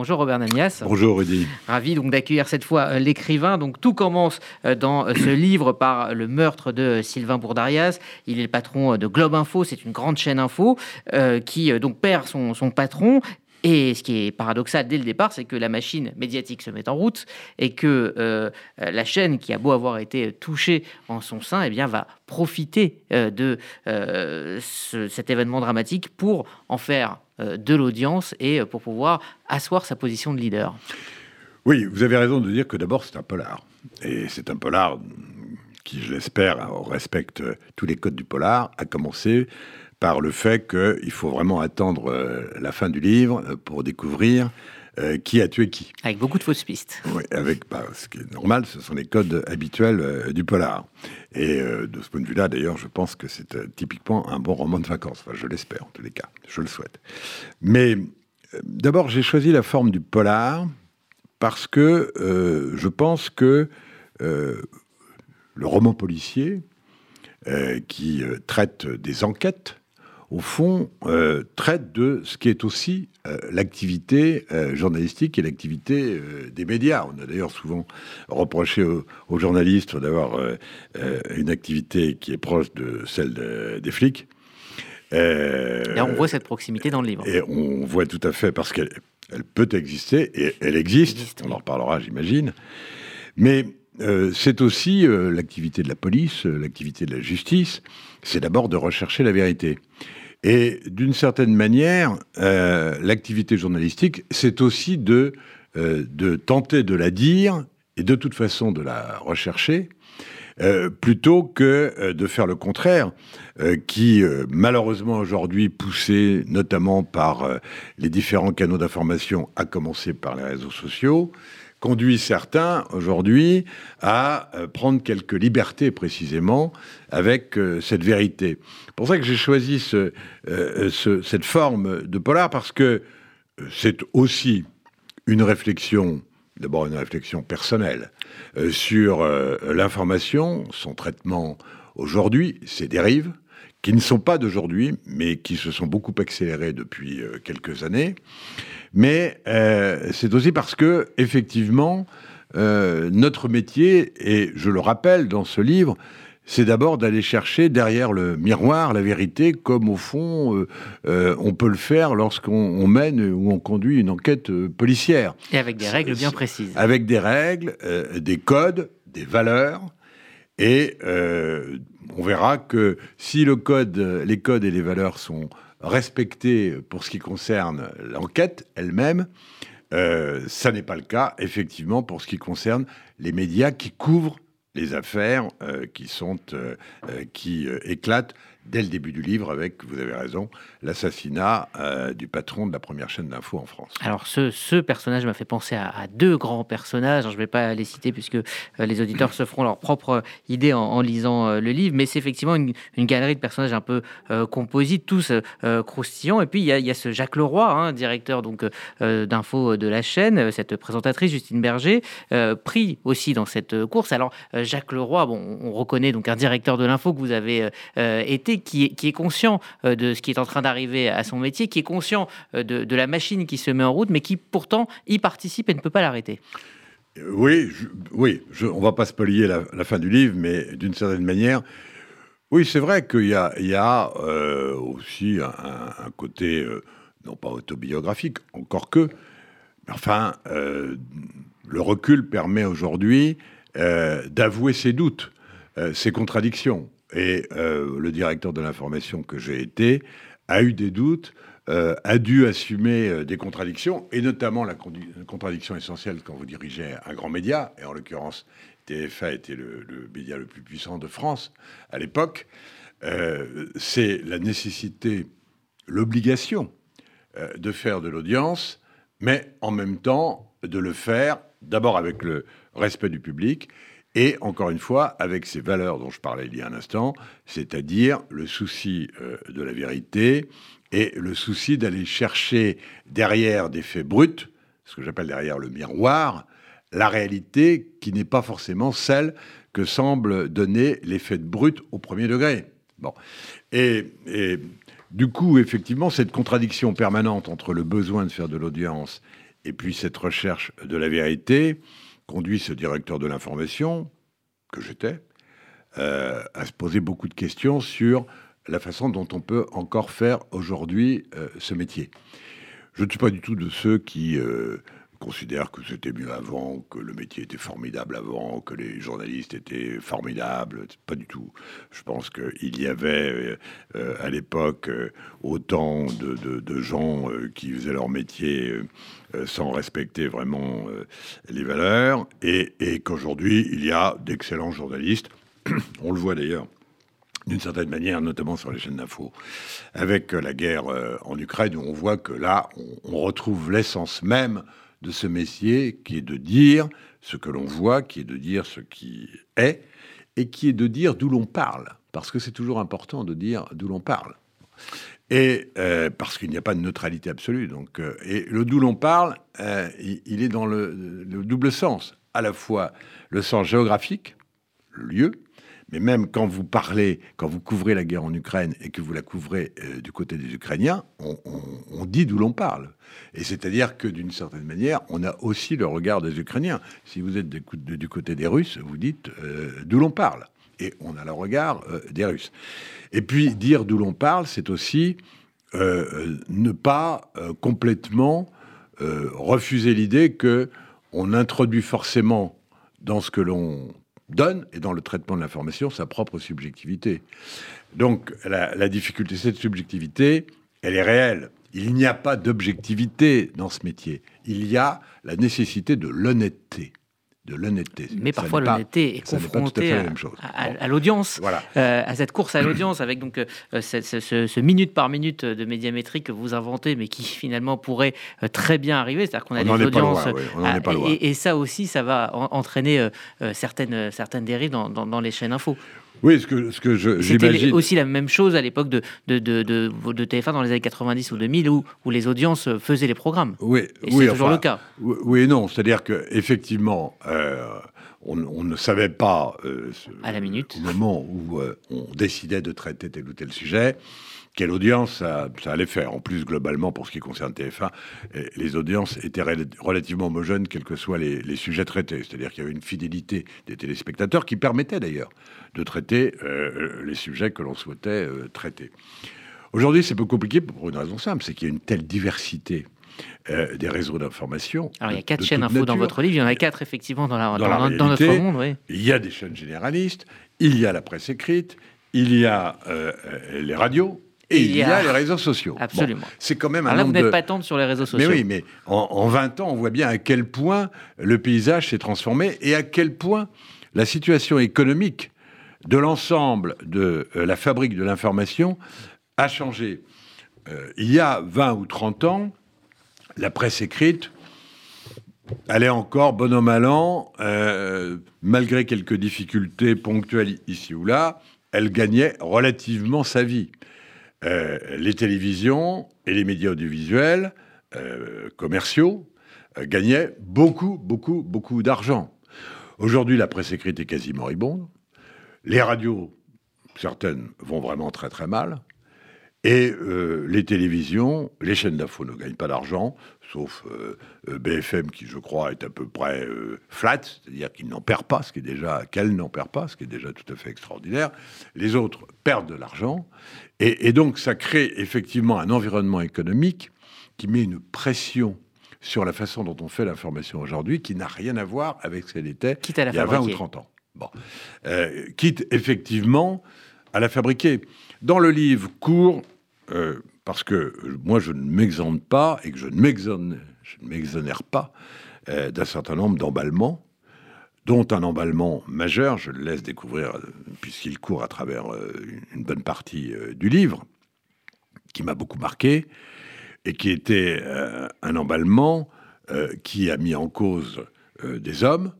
Bonjour Robert Namias. Bonjour Rudy. Ravi donc d'accueillir cette fois l'écrivain. Donc tout commence dans ce livre par le meurtre de Sylvain Bourdarias. Il est le patron de Globe Info, c'est une grande chaîne info qui donc perd son, son patron et ce qui est paradoxal dès le départ, c'est que la machine médiatique se met en route et que euh, la chaîne, qui a beau avoir été touchée en son sein, eh bien, va profiter euh, de euh, cet événement dramatique pour en faire de l'audience et pour pouvoir asseoir sa position de leader. Oui, vous avez raison de dire que d'abord c'est un polar. Et c'est un polar qui, je l'espère, respecte tous les codes du polar, à commencer par le fait qu'il faut vraiment attendre euh, la fin du livre euh, pour découvrir euh, qui a tué qui. Avec beaucoup de fausses pistes. Oui, avec bah, ce qui est normal, ce sont les codes habituels du polar. Et de ce point de vue-là, d'ailleurs, je pense que c'est typiquement un bon roman de vacances. Enfin, je l'espère en tous les cas, je le souhaite. Mais d'abord, j'ai choisi la forme du polar parce que je pense que le roman policier, qui traite des enquêtes, au fond, euh, traite de ce qui est aussi euh, l'activité euh, journalistique et l'activité des médias. On a d'ailleurs souvent reproché aux, journalistes d'avoir une activité qui est proche de celle des flics. et on voit cette proximité dans le livre. Et on voit tout à fait, parce qu'elle elle peut exister, et elle existe, on en reparlera, j'imagine. Mais c'est aussi l'activité de la police, l'activité de la justice, c'est d'abord de rechercher la vérité. Et d'une certaine manière, euh, l'activité journalistique, c'est aussi de, euh, de tenter de la dire et de toute façon de la rechercher, euh, plutôt que de faire le contraire, qui malheureusement aujourd'hui poussé notamment par les différents canaux d'information, à commencer par les réseaux sociaux, conduit certains aujourd'hui à euh, prendre quelques libertés précisément avec euh, cette vérité. C'est pour ça que j'ai choisi euh, ce, cette forme de polar parce que c'est aussi une réflexion, d'abord une réflexion personnelle sur l'information, son traitement aujourd'hui, ses dérives qui ne sont pas d'aujourd'hui, mais qui se sont beaucoup accélérées depuis quelques années. Mais euh, c'est aussi parce que, effectivement, euh, notre métier, et je le rappelle dans ce livre, c'est d'abord d'aller chercher derrière le miroir la vérité, comme au fond euh, on peut le faire lorsqu'on mène ou on conduit une enquête policière. Et avec des règles bien précises. Avec des règles, des codes, des valeurs. Et on verra que si les codes et les valeurs sont respecté pour ce qui concerne l'enquête elle-même. Euh, ça n'est pas le cas, effectivement, pour ce qui concerne les médias qui couvrent les affaires euh, euh, qui éclatent dès le début du livre avec, vous avez raison, l'assassinat euh, du patron de la première chaîne d'info en France. Alors ce, personnage m'a fait penser à, deux grands personnages, je ne vais pas les citer puisque euh, les auditeurs se feront leur propre idée en, lisant euh, le livre, mais c'est effectivement une, galerie de personnages un peu composites, tous croustillants, et puis il y, a, ce Jacques Leroy, hein, directeur donc d'info de la chaîne, cette présentatrice Justine Berger, pris aussi dans cette course. Alors Jacques Leroy, bon, on reconnaît donc un directeur de l'info que vous avez été, qui est, conscient euh, de ce qui est en train d'arriver à son métier, qui est conscient euh, de, la machine qui se met en route, mais qui pourtant y participe et ne peut pas l'arrêter. Euh, oui, oui je, on va pas spolier la, la fin du livre, mais d'une certaine manière, oui, c'est vrai qu'il y a, aussi un, côté, non pas autobiographique, encore que, mais enfin, le recul permet aujourd'hui d'avouer ses doutes, ses contradictions. Et euh, le directeur de l'information que j'ai été a eu des doutes, euh, a dû assumer euh, des contradictions, et notamment la contradiction essentielle quand vous dirigez un grand média, et en l'occurrence TFA était le, média le plus puissant de France à l'époque, c'est la nécessité, l'obligation de faire de l'audience, mais en même temps de le faire d'abord avec le respect du public et encore une fois, avec ces valeurs dont je parlais il y a un instant, c'est-à-dire le souci euh, de la vérité et le souci d'aller chercher derrière des faits bruts, ce que j'appelle derrière le miroir, la réalité qui n'est pas forcément celle que semblent donner les faits bruts au premier degré. Bon. Et du coup, effectivement, cette contradiction permanente entre le besoin de faire de l'audience Et puis cette recherche de la vérité conduit ce directeur de l'information, que j'étais, euh, à se poser beaucoup de questions sur la façon dont on peut encore faire aujourd'hui euh, ce métier. Je ne suis pas du tout de ceux qui euh, considèrent que c'était mieux avant, que le métier était formidable avant, que les journalistes étaient formidables. Pas du tout. Je pense qu'il y avait euh, à l'époque autant de, gens qui faisaient leur métier sans respecter vraiment les valeurs, et, et qu'aujourd'hui il y a d'excellents journalistes. On le voit d'ailleurs d'une certaine manière, notamment sur les chaînes d'infos, avec euh, la guerre euh, en Ukraine, où on voit que là, on, retrouve l'essence même de ce métier, qui est de dire ce que l'on voit, qui est de dire ce qui est, et qui est de dire d'où l'on parle, parce que c'est toujours important de dire d'où l'on parle. Et euh, parce qu'il n'y a pas de neutralité absolue. Donc, et le d'où l'on parle, il, est dans le, le double sens, à la fois le sens géographique, le lieu, mais même quand vous parlez, quand vous couvrez la guerre en Ukraine et que vous la couvrez euh, du côté des Ukrainiens, on, dit d'où l'on parle. Et c'est-à-dire que d'une certaine manière, on a aussi le regard des Ukrainiens. Si vous êtes du côté des Russes, vous dites euh, d'où l'on parle. Et on a le regard euh, des Russes. Et puis dire d'où l'on parle, c'est aussi ne pas complètement refuser l'idée que on introduit forcément dans ce que l'on donne, et dans le traitement de l'information, sa propre subjectivité. Donc la, difficulté, cette subjectivité, elle est réelle. Il n'y a pas d'objectivité dans ce métier. Il y a la nécessité de l'honnêteté de l'honnêteté. Mais parfois l'honnêteté est confrontée à, l'audience, voilà. Euh, à cette course à l'audience, avec donc euh, ce, minute par minute de médiamétrie que vous inventez, mais qui finalement pourrait euh, très bien arriver. C'est-à-dire qu'on a des audiences. et, ça aussi, ça va entraîner certaines, certaines dérives dans, dans les chaînes info. Oui, ce que, ce que je, C'était aussi la même chose à l'époque de, de, de, de, TF1 dans les années 90 ou 2000 où, où les audiences faisaient les programmes. Oui, et c'est toujours le cas. Oui et non, c'est-à-dire qu'effectivement, euh, on, on, ne savait pas euh, à la minute. au moment où euh, on décidait de traiter tel ou tel sujet quelle audience ça, allait faire. En plus, globalement, pour ce qui concerne TF1, eh, les audiences étaient relativement homogènes, quels que soient les, sujets traités. C'est-à-dire qu'il y avait une fidélité des téléspectateurs qui permettait d'ailleurs de traiter euh, les sujets que l'on souhaitait euh, traiter. Aujourd'hui, c'est peu compliqué pour une raison simple, c'est qu'il y a une telle diversité euh, des réseaux d'information. Alors, il y a quatre chaînes info dans votre livre, il y en a quatre effectivement dans, la, dans, notre monde. Oui. Il y a des chaînes généralistes, il y a la presse écrite, il y a les radios, et il y, a... les réseaux sociaux. Absolument. c'est quand même un Alors là, vous n'êtes pas tendre sur les réseaux sociaux. Mais oui, mais en, 20 ans, on voit bien à quel point le paysage s'est transformé et à quel point la situation économique de l'ensemble de euh, la fabrique de l'information a changé. Euh, il y a 20 ou 30 ans, la presse écrite allait encore, bon an, mal an, euh, malgré quelques difficultés ponctuelles ici ou là, elle gagnait relativement sa vie. Euh, les télévisions et les médias audiovisuels euh, commerciaux euh, gagnaient beaucoup, beaucoup, beaucoup d'argent. Aujourd'hui, la presse écrite est quasi moribonde. Les radios, certaines, vont vraiment très très mal. Et les télévisions, les chaînes d'info ne gagnent pas d'argent, sauf BFM qui, je crois, est à peu près flat, c'est-à-dire qu'il n'en perd pas, ce qui est déjà qu'elle n'en perd pas, ce qui est déjà tout à fait extraordinaire. Les autres perdent de l'argent, et, donc, ça crée effectivement un environnement économique qui met une pression sur la façon dont on fait l'information aujourd'hui, qui n'a rien à voir avec ce qu'elle était il y a 20 ou 30 ans. Bon. Euh, quitte effectivement à la fabriquer. Dans le livre court, euh, parce que moi je ne m'exonère pas et que je ne m'exonère pas euh, d'un certain nombre d'emballements dont un emballement majeur, je le laisse découvrir puisqu'il court à travers euh, une bonne partie du livre, qui m'a beaucoup marqué, et qui était un emballement qui a mis en cause des hommes,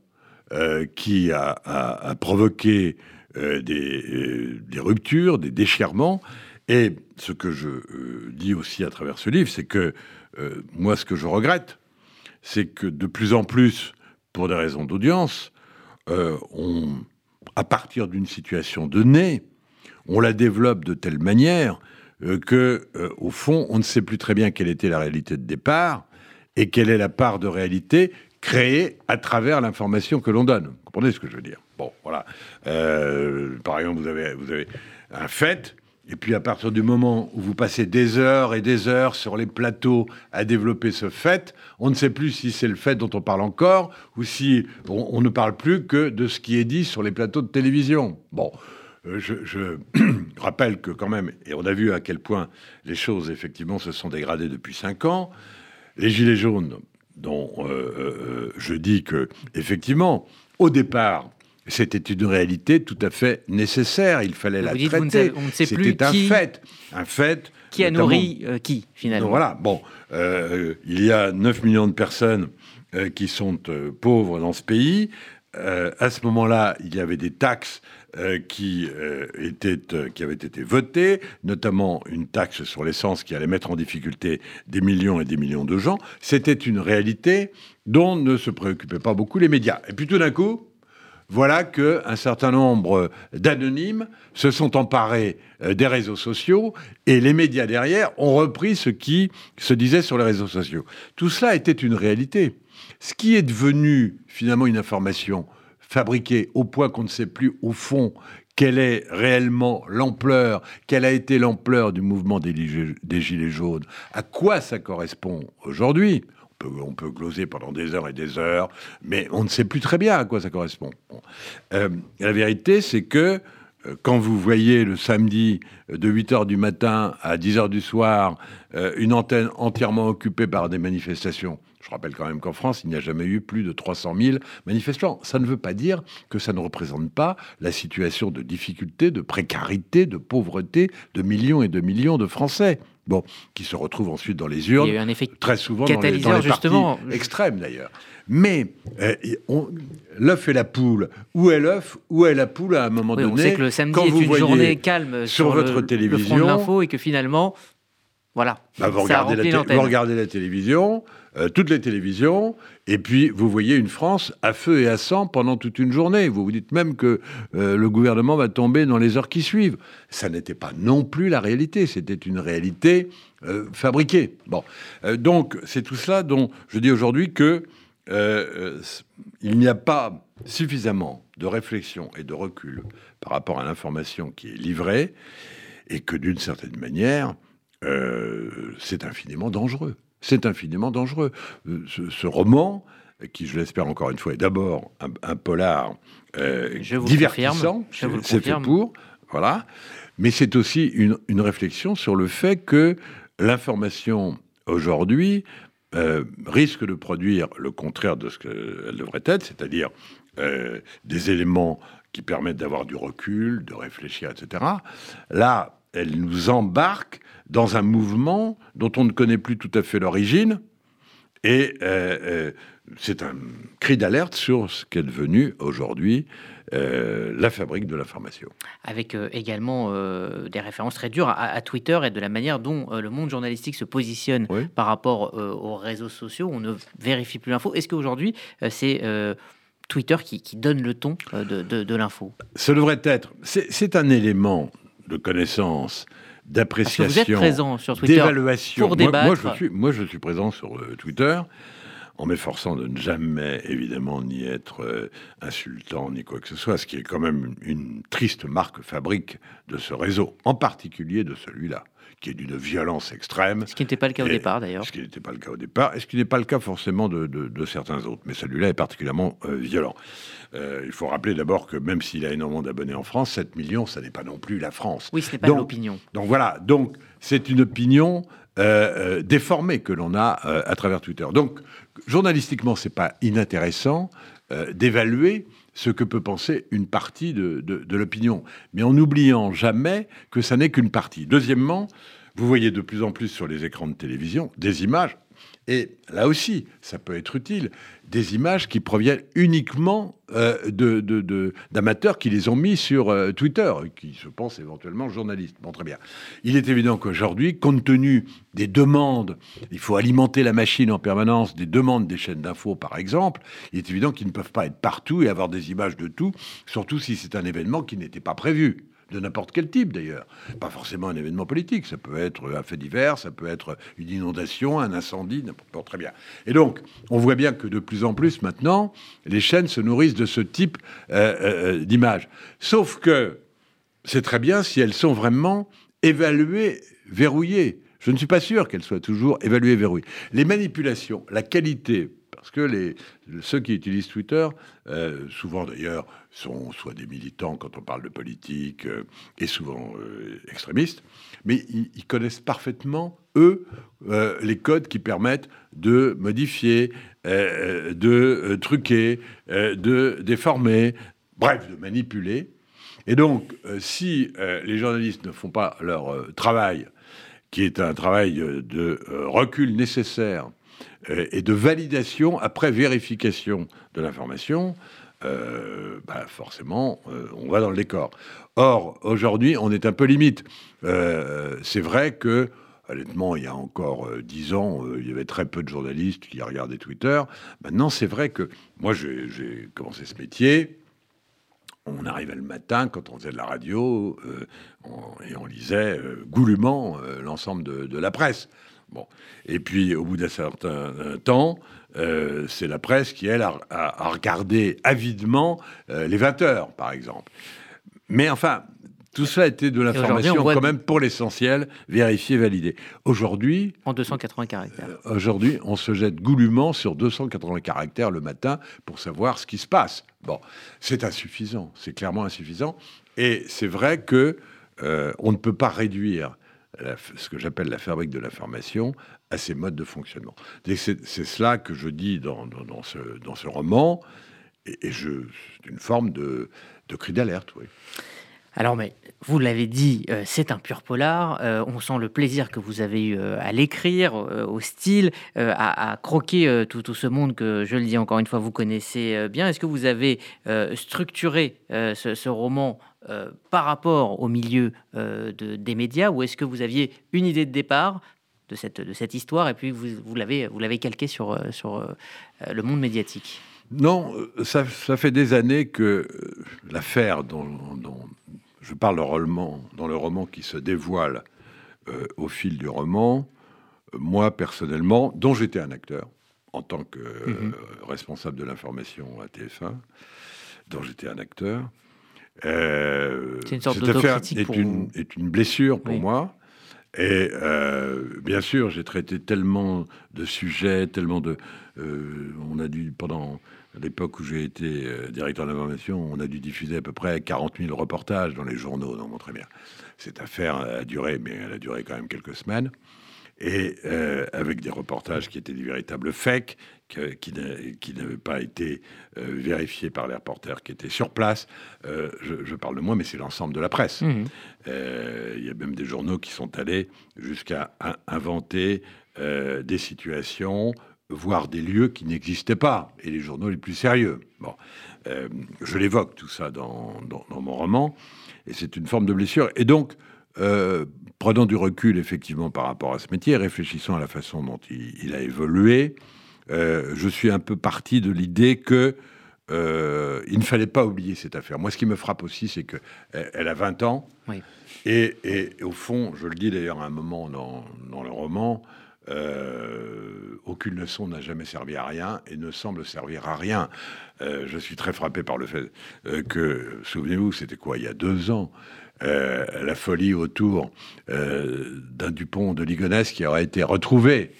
qui a, provoqué des, des, ruptures, des déchirements. Et ce que je dis aussi à travers ce livre, c'est que moi, ce que je regrette, c'est que de plus en plus, pour des raisons d'audience, euh, à partir d'une situation donnée, on la développe de telle manière euh, que, euh, au fond, on ne sait plus très bien quelle était la réalité de départ, et quelle est la part de réalité créée à travers l'information que l'on donne. Vous comprenez ce que je veux dire? Bon, voilà. Euh, par exemple, vous avez, un fait, et puis à partir du moment où vous passez des heures et des heures sur les plateaux à développer ce fait, on ne sait plus si c'est le fait dont on parle encore ou si on, ne parle plus que de ce qui est dit sur les plateaux de télévision. Bon, euh, je, rappelle que quand même, et on a vu à quel point les choses effectivement se sont dégradées depuis cinq ans, les Gilets jaunes, dont euh, je dis que effectivement, au départ, c'était une réalité tout à fait nécessaire. Il fallait la traiter. C'était un fait. Un fait. Qui a nourri qui, finalement Voilà. Bon, il y a 9 millions de personnes qui sont pauvres dans ce pays. à ce moment-là, il y avait des taxes euh, qui, euh, était, euh, qui avait été votée, notamment une taxe sur l'essence qui allait mettre en difficulté des millions et des millions de gens. C'était une réalité dont ne se préoccupaient pas beaucoup les médias. Et puis tout d'un coup, voilà qu'un certain nombre d'anonymes se sont emparés des réseaux sociaux et les médias derrière ont repris ce qui se disait sur les réseaux sociaux. Tout cela était une réalité. Ce qui est devenu finalement une information fabriqué au point qu'on ne sait plus au fond quelle est réellement l'ampleur, quelle a été l'ampleur du mouvement des, Gilets jaunes, à quoi ça correspond aujourd'hui. On peut, gloser pendant des heures et des heures, mais on ne sait plus très bien à quoi ça correspond. Euh, la vérité, c'est que euh, quand vous voyez le samedi euh, de 8h du matin à 10h du soir une antenne entièrement occupée par des manifestations, je rappelle quand même qu'en France, il n'y a jamais eu plus de 300 000 manifestants. Ça ne veut pas dire que ça ne représente pas la situation de difficulté, de précarité, de pauvreté de millions et de millions de Français. Bon, qui se retrouvent ensuite dans les urnes, il y a eu un effet très souvent dans les, dans justement. extrêmes d'ailleurs. Mais euh, l'œuf et la poule, où est l'œuf, où est la poule à un moment donné On sait que le samedi est une journée calme sur, votre télévision, le front de l'info et que finalement, voilà. Bah, vous, regardez la vous, regardez la télévision, euh, toutes les télévisions, et puis vous voyez une France à feu et à sang pendant toute une journée. Vous vous dites même que euh, le gouvernement va tomber dans les heures qui suivent. Ça n'était pas non plus la réalité, c'était une réalité euh, fabriquée. Bon, donc c'est tout cela dont je dis aujourd'hui que il n'y a pas suffisamment de réflexion et de recul par rapport à l'information qui est livrée, et que d'une certaine manière, c'est infiniment dangereux. C'est infiniment dangereux. Euh, ce, roman, qui je l'espère encore une fois est d'abord un, polar euh, divertissant, c'est fait pour, voilà, mais c'est aussi une, réflexion sur le fait que l'information aujourd'hui euh, risque de produire le contraire de ce qu'elle devrait être, c'est-à-dire des éléments qui permettent d'avoir du recul, de réfléchir, etc. Là, elle nous embarque dans un mouvement dont on ne connaît plus tout à fait l'origine. Et euh, euh, c'est un cri d'alerte sur ce qu'est devenu aujourd'hui euh, la fabrique de l'information. Avec également des références très dures à, Twitter et de la manière dont le monde journalistique se positionne par rapport aux réseaux sociaux. On ne vérifie plus l'info. Est-ce qu'aujourd'hui, c'est Twitter qui, donne le ton de, de l'info? Ce devrait être. C'est un élément de connaissance d'appréciation, d'évaluation. Pour moi, moi, je suis, moi, je suis présent sur euh, Twitter en m'efforçant de ne jamais, évidemment, ni être euh, insultant, ni quoi que ce soit, ce qui est quand même une triste marque fabrique de ce réseau, en particulier de celui-là qui est d'une violence extrême. Ce qui n'était pas le cas au départ, d'ailleurs. Ce qui n'était pas le cas au départ, et ce qui n'est pas le cas forcément de, certains autres. Mais celui-là est particulièrement euh, violent. Euh, il faut rappeler d'abord que même s'il a énormément d'abonnés en France, 7 millions, ça n'est pas non plus la France. Oui, ce n'est pas l'opinion. Donc voilà, donc c'est une opinion euh, déformée que l'on a à travers Twitter. Donc, journalistiquement, c'est pas inintéressant d'évaluer ce que peut penser une partie de, l'opinion, mais en n'oubliant jamais que ça n'est qu'une partie. Deuxièmement, vous voyez de plus en plus sur les écrans de télévision des images, et là aussi, ça peut être utile, des images qui proviennent uniquement euh, d'amateurs qui les ont mis sur euh, Twitter, qui se pensent éventuellement journalistes. Bon, très bien. Il est évident qu'aujourd'hui, compte tenu des demandes, il faut alimenter la machine en permanence, des demandes des chaînes d'infos, par exemple, il est évident qu'ils ne peuvent pas être partout et avoir des images de tout, surtout si c'est un événement qui n'était pas prévu. De n'importe quel type d'ailleurs. Pas forcément un événement politique, ça peut être un fait divers, ça peut être une inondation, un incendie, n'importe très bien. Et donc, on voit bien que de plus en plus maintenant, les chaînes se nourrissent de ce type euh, euh, d'images. Sauf que c'est très bien si elles sont vraiment évaluées, verrouillées. Je ne suis pas sûr qu'elles soient toujours évaluées, verrouillées. Les manipulations, la qualité parce que les, ceux qui utilisent Twitter, euh, souvent d'ailleurs, sont soit des militants quand on parle de politique, euh, et souvent euh, extrémistes, mais ils, connaissent parfaitement, eux, les codes qui permettent de modifier, de truquer, de déformer, bref, de manipuler. Et donc, si les journalistes ne font pas leur travail, qui est un travail de recul nécessaire euh, et de validation après vérification de l'information, euh, bah forcément, euh, on va dans le décor. Or, aujourd'hui, on est un peu limite. c'est vrai que, honnêtement, il y a encore dix ans, il y avait très peu de journalistes qui regardaient Twitter. Maintenant, c'est vrai que moi, j'ai commencé ce métier. On arrivait le matin quand on faisait de la radio et on lisait goulûment l'ensemble de, la presse. Bon. Et puis, au bout d'un certain euh, temps, euh, c'est la presse qui, elle, a, regardé avidement euh, les 20 heures, par exemple. Mais enfin, tout ça était de l'information quand même pour l'essentiel, vérifié, validé. Aujourd'hui... En 280 caractères. Aujourd'hui, on se jette goulûment sur 280 caractères le matin pour savoir ce qui se passe. Bon, c'est insuffisant, c'est clairement insuffisant. Et c'est vrai que on ne peut pas réduire ce que j'appelle la fabrique de l'information à ces modes de fonctionnement. C'est cela que je dis dans, dans, ce, dans ce, roman, et, c'est une forme de, de cri d'alerte, oui. Alors, mais vous l'avez dit, euh, c'est un pur polar. Euh, on sent le plaisir que vous avez eu euh, à l'écrire, au style, à, croquer tout, ce monde que, je le dis encore une fois, vous connaissez bien. Est-ce que vous avez structuré ce, roman par rapport au milieu de, des médias ou est-ce que vous aviez une idée de départ de cette, histoire et puis vous, vous l'avez calqué sur, sur le monde médiatique? Non, ça, fait des années que l'affaire dont, je parle le roman, dans le roman qui se dévoile euh, au fil du roman, euh, moi personnellement, dont j'étais un acteur en tant que mhm. euh, responsable de l'information à TF1, dont j'étais un acteur. C'est une sorte de est, une, est une blessure pour moi. Et bien sûr, j'ai traité tellement de sujets, tellement de. on a dû, pendant à l'époque où j'ai été euh, directeur d'information, on a dû diffuser à peu près 40 000 reportages dans les journaux. Donc, très bien. Cette affaire a duré, mais elle a duré quand même quelques semaines. Et euh, avec des reportages qui étaient des véritables fakes, qui, n'avaient pas été euh, vérifiés par les reporters qui étaient sur place. je, parle de moi, mais c'est l'ensemble de la presse. Mmh. Il y a même des journaux qui sont allés jusqu'à inventer des situations voir des lieux qui n'existaient pas, et les journaux les plus sérieux. Bon, euh, je l'évoque tout ça dans, mon roman, et c'est une forme de blessure. Et donc, euh, prenant du recul effectivement par rapport à ce métier, réfléchissant à la façon dont il, a évolué, euh, je suis un peu parti de l'idée que il ne fallait pas oublier cette affaire. Moi, ce qui me frappe aussi, c'est que elle, a 20 ans, et, et, au fond, je le dis d'ailleurs à un moment dans, dans le roman, euh, aucune leçon n'a jamais servi à rien et ne semble servir à rien. Euh, je suis très frappé par le fait euh, que, souvenez-vous, c'était quoi, il y a deux ans, la folie autour d'un Dupont de Ligonnès qui aurait été retrouvé.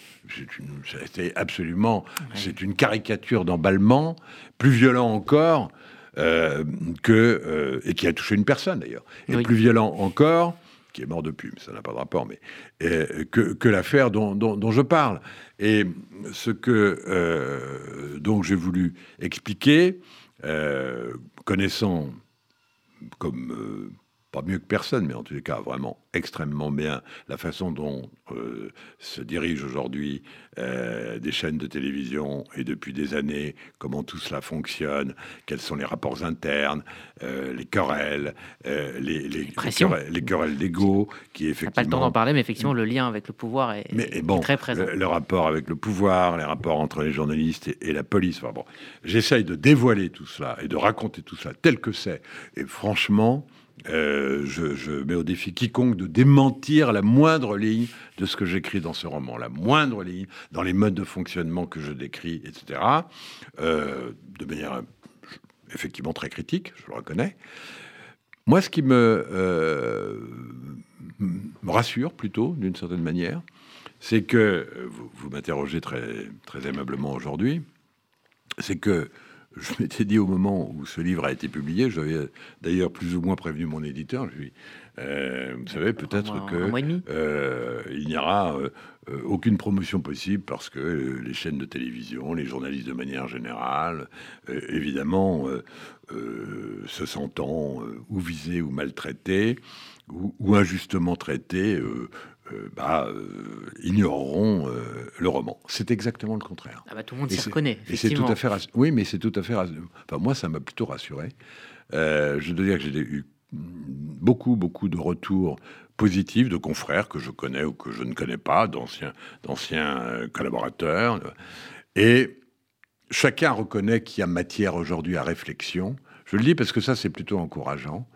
C'était absolument, c'est une caricature d'emballement, plus violent encore. que, et qui a touché une personne d'ailleurs, et plus violent encore qui est mort depuis, mais ça n'a pas de rapport, mais euh, que, l'affaire dont, je parle. Et ce que euh, donc j'ai voulu expliquer, euh, connaissant comme pas mieux que personne, mais en tous les cas vraiment extrêmement bien la façon dont euh, se dirigent aujourd'hui euh, des chaînes de télévision et depuis des années, comment tout cela fonctionne, quels sont les rapports internes, euh, les querelles, les, les, les, querelles, d'ego, qui effectivement... pas le temps d'en parler, mais effectivement le lien avec le pouvoir est, mais, bon, très présent. Le, rapport avec le pouvoir, les rapports entre les journalistes et, la police. Enfin bon, j'essaye de dévoiler tout cela et de raconter tout cela tel que c'est. Et franchement, je, je, mets au défi quiconque de démentir la moindre ligne de ce que j'écris dans ce roman, la moindre ligne, dans les modes de fonctionnement que je décris, etc. de manière effectivement très critique, je le reconnais. Moi, ce qui me, euh, me rassure plutôt, d'une certaine manière, c'est que, vous, m'interrogez très, très aimablement aujourd'hui, c'est que je m'étais dit au moment où ce livre a été publié, j'avais d'ailleurs plus ou moins prévenu mon éditeur, je lui euh, vous savez, peut-être que euh, n'y aura euh, aucune promotion possible parce que les chaînes de télévision, les journalistes de manière générale, évidemment, se sentant ou visés ou maltraités ou, injustement traités. Bah, ignoreront le roman. C'est exactement le contraire. Ah bah, tout le monde s'y reconnaît. Et c'est tout à fait. Oui, mais c'est tout à fait. Enfin, moi, ça m'a plutôt rassuré. je dois dire que j'ai eu beaucoup, beaucoup de retours positifs de confrères que je connais ou que je ne connais pas, d'anciens, d'anciens euh, collaborateurs. Et chacun reconnaît qu'il y a matière aujourd'hui à réflexion. Je le dis parce que ça, c'est plutôt encourageant.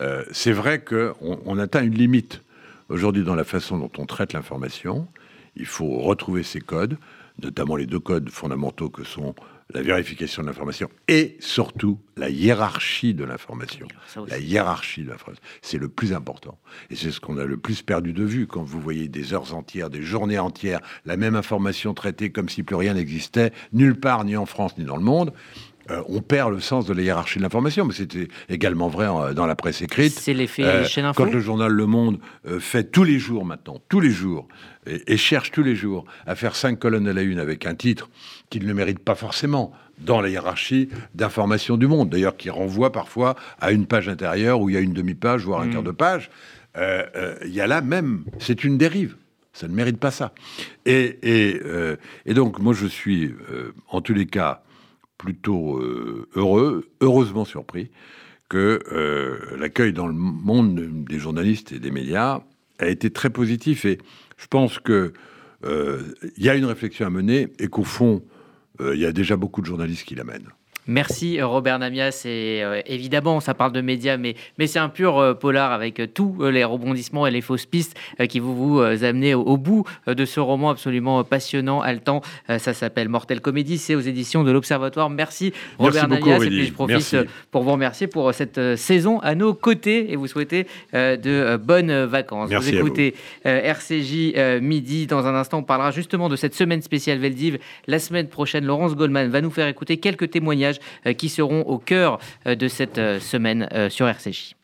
Euh, c'est vrai qu'on on atteint une limite aujourd'hui dans la façon dont on traite l'information. Il faut retrouver ces codes, notamment les deux codes fondamentaux que sont la vérification de l'information et surtout la hiérarchie de l'information. La hiérarchie de l'information, c'est le plus important. Et c'est ce qu'on a le plus perdu de vue quand vous voyez des heures entières, des journées entières, la même information traitée comme si plus rien n'existait, nulle part, ni en France, ni dans le monde. Euh, on perd le sens de la hiérarchie de l'information, mais c'était également vrai dans la presse écrite. C'est l'effet euh, chaîne info. Quand le journal Le Monde euh, fait tous les jours maintenant, tous les jours, et, cherche tous les jours à faire cinq colonnes à la une avec un titre qu'il ne mérite pas forcément dans la hiérarchie d'information du monde, d'ailleurs qui renvoie parfois à une page intérieure où il y a une demi-page, voire un mm. quart de page, il y a là même, c'est une dérive. Ça ne mérite pas ça. Et, et donc, moi, je suis, en tous les cas, plutôt euh, heureux, heureusement surpris, que euh, l'accueil dans le monde des journalistes et des médias a été très positif. Et je pense qu'il euh, y a une réflexion à mener et qu'au fond, il y a déjà beaucoup de journalistes qui l'amènent. Merci Robert Namias. Et euh, évidemment, ça parle de médias, mais, mais c'est un pur euh, polar avec euh, tous les rebondissements et les fausses pistes qui vont vous amener au, bout de ce roman absolument passionnant, haletant. ça s'appelle Mortel Comédie. C'est aux éditions de l'Observatoire. Merci Robert Namias. et puis je profite pour vous remercier pour cette saison à nos côtés et vous souhaiter de bonnes vacances. vous écoutez RCJ Midi. Dans un instant, on parlera justement de cette semaine spéciale Veldiv. La semaine prochaine, Laurence Goldman va nous faire écouter quelques témoignages euh, qui seront au cœur euh, de cette euh, semaine sur RCJ.